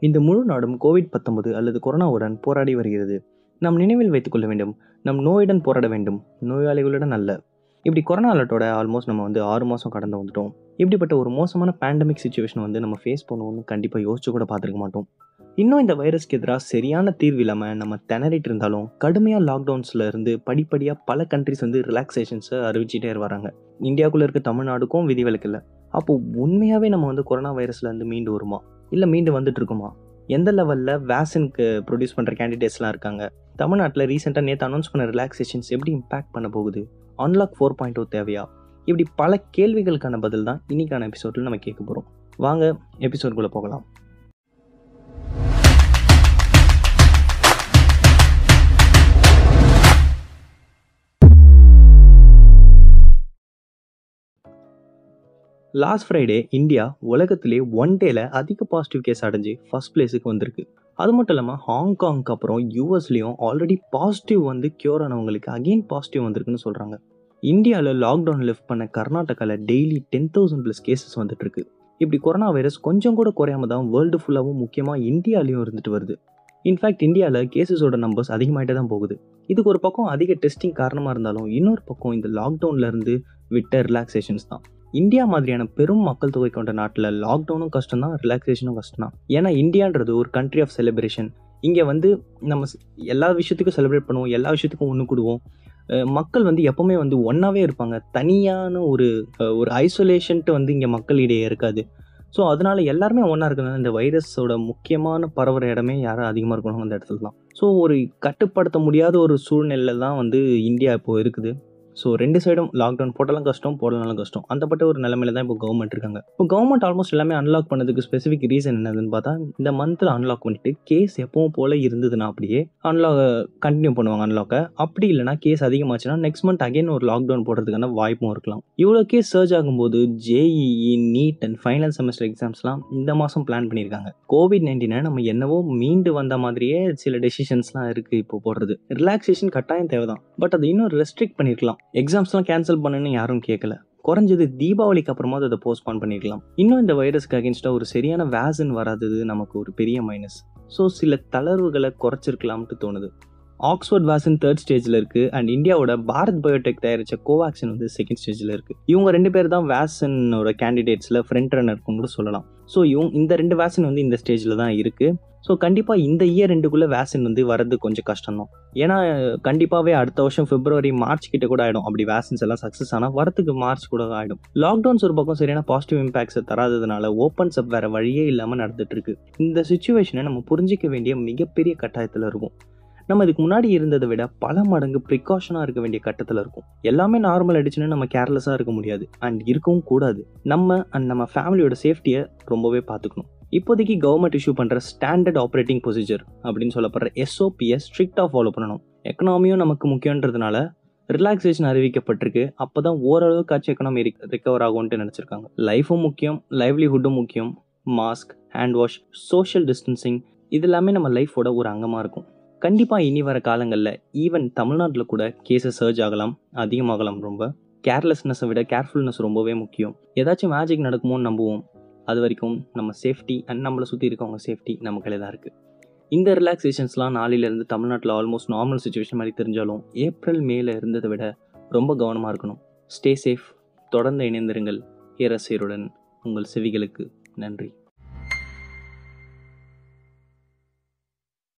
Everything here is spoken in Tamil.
இந்த முழு நாடும் கோவிட் பத்தொன்பது அல்லது கொரோனாவுடன் போராடி வருகிறது. நாம் நினைவில் வைத்துக் கொள்ள வேண்டும். நம் நோயுடன் போராட வேண்டும். நோயாளிகளுடன் அல்ல. இப்படி கொரோனா அலர்ட்டோட ஆல்மோஸ்ட் நம்ம வந்து ஆறு மாதம் கடந்து வந்துட்டோம். இப்படிப்பட்ட ஒரு மோசமான பேண்டமிக் சுச்சுவேஷன் வந்து நம்ம ஃபேஸ் பண்ணுவோம்னு கண்டிப்பாக யோசிச்சு கூட பார்த்துருக்க மாட்டோம். இன்னும் இந்த வைரஸ்க்கு எதிராக சரியான தீர்வு இல்லாமல் நம்ம திணறிட்டு இருந்தாலும் கடுமையாக லாக்டவுன்ஸில் இருந்து படிப்படியாக பல கண்ட்ரிஸ் வந்து ரிலாக்ஸேஷன்ஸை அறிவிச்சிட்டே வராங்க. இந்தியாவுக்குள்ளே இருக்க தமிழ்நாடுக்கும் விதிவிலக்கு இல்லை. அப்போது உண்மையாகவே நம்ம வந்து கொரோனா வைரஸ்லேருந்து மீண்டு வருமா? இல்லை மீண்டு வந்துட்டு இருக்குமா எந்த லெவலில் வேக்சினுக்கு ப்ரொடியூஸ் பண்ணுற கேண்டிடேட்ஸ்லாம் இருக்காங்க? தமிழ்நாட்டில் ரீசெண்டாக நேற்று அனௌன்ஸ் பண்ண ரிலாக்ஸேஷன்ஸ் எப்படி இம்பாக்ட் பண்ண போகுது? அன்லாக் ஃபோர் பாயிண்ட் ஓ தேவையா? இப்படி பல கேள்விகளுக்கான பதில் தான் இன்னைக்கான எபிசோடில் நம்ம கேட்க போகிறோம் வாங்க எபிசோட்குள்ளே போகலாம். லாஸ்ட் ஃப்ரைடே இந்தியா உலகத்திலே ஒன் டேல அதிக பாசிட்டிவ் கேஸ் அடைஞ்சு ஃபர்ஸ்ட் பிளேஸுக்கு வந்திருக்கு. அது மட்டும் இல்லாமல் ஹாங்காங்க்கு அப்புறம் யூஎஸ்லேயும் ஆல்ரெடி பாசிட்டிவ் வந்து க்யூர் ஆனவங்களுக்கு அகெயின் பாசிட்டிவ் வந்திருக்குன்னு சொல்கிறாங்க இந்தியாவில் லாக்டவுன் லிஃப்ட் பண்ண கர்நாடகாவில் daily ten thousand plus cases வந்துட்டுருக்கு. இப்படி கொரோனா வைரஸ் கொஞ்சம் கூட குறையாம தான் வேர்ல்டு ஃபுல்லாகவும் முக்கியமாக இந்தியாலையும் இருந்துட்டு வருது. இன்ஃபேக்ட் இந்தியாவில் கேசஸோட நம்பர்ஸ் அதிகமாகிட்டே தான் போகுது. இதுக்கு ஒரு பக்கம் அதிக டெஸ்டிங் காரணமாக இருந்தாலும் இன்னொரு பக்கம் இந்த லாக்டவுன்லேருந்து விட்ட ரிலாக்ஸேஷன்ஸ் தான். இந்தியா மாதிரியான பெரும் மக்கள் தொகை கொண்ட நாட்டில் லாக்டவுனும் கஷ்டம் தான் ரிலாக்ஸேஷனும் கஷ்டம் தான் ஏன்னா இந்தியான்றது ஒரு கண்ட்ரி ஆஃப் செலிப்ரேஷன் இங்கே வந்து நம்ம எல்லா விஷயத்துக்கும் செலிப்ரேட் பண்ணுவோம் எல்லா விஷயத்துக்கும் ஒன்று கூடுவோம். மக்கள் வந்து எப்போவுமே வந்து ஒன்றாவே இருப்பாங்க. தனியான ஒரு ஒரு ஐசோலேஷன்ட்டு வந்து இங்கே மக்களிடையே இருக்காது. ஸோ அதனால எல்லாருமே ஒன்றா இருக்கிறது இந்த வைரஸோட முக்கியமான பரவுற இடமே யாரும் அதிகமாக இருக்கணும் அந்த இடத்துல தான் ஸோ ஒரு கட்டுப்படுத்த முடியாத ஒரு சூழ்நிலையில் தான் வந்து இந்தியா இப்போது இருக்குது. ஸோ ரெண்டு சைடும் லாக்டவுன் போட்டாலும் கஷ்டம் போடலாம் கஷ்டம். அந்தப்பட்ட ஒரு நிலமையில தான் இப்போ கவர்மெண்ட் இருக்காங்க. இப்போ கவர்மெண்ட் ஆல்மோஸ்ட் எல்லாமே அன்லாக் பண்ணதுக்கு ஸ்பெசிஃபிக் ரீசன் என்னதுன்னு பார்த்தா இந்த மந்த்தில் அன்லாக் பண்ணிட்டு கேஸ் எப்பவும் போல இருந்ததுன்னா அப்படியே அன்லாக் கண்டினியூ பண்ணுவாங்க அன்லாக்கை அப்படி இல்லைனா கேஸ் அதிகமாச்சுன்னா நெக்ஸ்ட் மந்த் அகைன் ஒரு லாக்டவுன் போடுறதுக்கான வாய்ப்பும் இருக்கலாம். இவ்வளோ கேஸ் சர்ச் ஆகும்போது JEE NEET and final semester எக்ஸாம்ஸ்லாம் இந்த மாதம் பிளான் பண்ணியிருக்காங்க. கோவிட் நைன்டீனை நம்ம என்னவோ மீண்டு வந்த மாதிரியே சில டெசிஷன்ஸ்லாம் இருக்குது இப்போ போடுறது. ரிலாக்ஸேஷன் கட்டாயம் தேவை தான் பட் அதை இன்னும் ரெஸ்ட்ரிக்ட் பண்ணியிருக்கலாம் எக்ஸாம்ஸ்லாம் கேன்சல் பண்ணுன்னு யாரும் கேட்கல குறைஞ்சது தீபாவளிக்கு அப்புறமா அதை போஸ்ட்பான் பண்ணிருக்கலாம் இன்னும் இந்த வைரஸ்க்கு அகேன்ஸ்டாக ஒரு சரியான வேக்சின் வராதது நமக்கு ஒரு பெரிய மைனஸ் ஸோ சில தளர்வுகளை குறைச்சிருக்கலாம்ட்டு தோணுது. ஆக்ஸ்ஃபோர்ட் வேக்சின் தேர்ட் ஸ்டேஜில் இருக்குது அண்ட் இந்தியாவோட பாரத் பயோடெக் தயாரித்த கோவேக்சின் வந்து செகண்ட் ஸ்டேஜில் இருக்குது இவங்க ரெண்டு பேர் தான் வேக்சினோட கேண்டிடேட்ஸில் ஃப்ரண்ட் ரன்னர் கூட சொல்லலாம். ஸோ இவங்க இந்த ரெண்டு வேக்சின் வந்து இந்த ஸ்டேஜில் தான் இருக்குது ஸோ கண்டிப்பாக இந்த இயர் ரெண்டுக்குள்ளே வேக்சின் வந்து வரது கொஞ்சம் கஷ்டம் தான் ஏன்னா கண்டிப்பாகவே அடுத்த வருஷம் பிப்ரவரி மார்ச் கிட்ட கூட ஆகிடும் அப்படி வேக்சின்ஸ் எல்லாம் சக்ஸஸ் ஆனால் வரத்துக்கு மார்ச் கூட ஆகிடும் லாக்டவுன்ஸ் ஒரு பக்கம் சரியான பாசிட்டிவ் இம்பாக்ட்ஸை தராததுனால ஓப்பன்ஸ் அப் வேறு வழியே இல்லாமல் நடந்துட்டு இருக்கு இந்த சுச்சுவேஷனை நம்ம புரிஞ்சிக்க வேண்டிய மிகப்பெரிய கட்டாயத்தில் இருக்கும். நம்ம இதுக்கு முன்னாடி இருந்ததை விட பல மடங்கு ப்ரிகாஷனாக இருக்க வேண்டிய கட்டத்தில் இருக்கும். எல்லாமே நார்மல் ஆயிடுச்சுன்னு நம்ம கேர்லெஸ்ஸாக இருக்க முடியாது. அண்ட் இருக்கவும் கூடாது. நம்ம அண்ட் நம்ம ஃபேமிலியோட சேஃப்டியை ரொம்பவே பார்த்துக்கணும். இப்போதைக்கு கவர்மெண்ட் இஷ்யூ பண்ணுற ஸ்டாண்டர்ட் ஆப்ரேட்டிங் ப்ரொசீஜர் அப்படின்னு சொல்லப்படுற எஸ்ஓபியை ஸ்ட்ரிக்டாக ஃபாலோ பண்ணணும். எக்கனாமியும் நமக்கு முக்கியன்றதுனால ரிலாக்ஸேஷன் அறிவிக்கப்பட்டிருக்கு. அப்போ தான் ஓரளவுக்காச்சும் எக்கனாமி ரிகவர் ஆகும்ன்ட்டு நினச்சிருக்காங்க. லைஃபும் முக்கியம் லைவ்லிஹுட்டும் முக்கியம் mask hand wash social distancing இது எல்லாமே நம்ம லைஃபோட ஒரு அங்கமாக இருக்கும். கண்டிப்பாக இனி வர காலங்களில் ஈவன் தமிழ்நாட்டில் கூட கேஸஸ் சர்ஜ் ஆகலாம் அதிகமாகலாம் ரொம்ப. கேர்லெஸ்னஸை விட கேர்ஃபுல்னஸ் ரொம்பவே முக்கியம். ஏதாச்சும் மேஜிக் நடக்குமோன்னு நம்புவோம். அது வரைக்கும் நம்ம சேஃப்டி அண்ட் நம்மளை சுற்றி இருக்கவங்க சேஃப்டி நம்ம கையில் தான் இருக்குது இந்த ரிலாக்ஸேஷன்ஸ்லாம் நாளிலேருந்து தமிழ்நாட்டில் ஆல்மோஸ்ட் நார்மல் சுச்சுவேஷன் மாதிரி தெரிஞ்சாலும் ஏப்ரல் மேல இருந்ததை விட ரொம்ப கவனமாக இருக்கணும். ஸ்டே சேஃப் தொடர்ந்து இணைந்திருங்கள். ஏரசீருடன் உங்கள் செவிகளுக்கு நன்றி.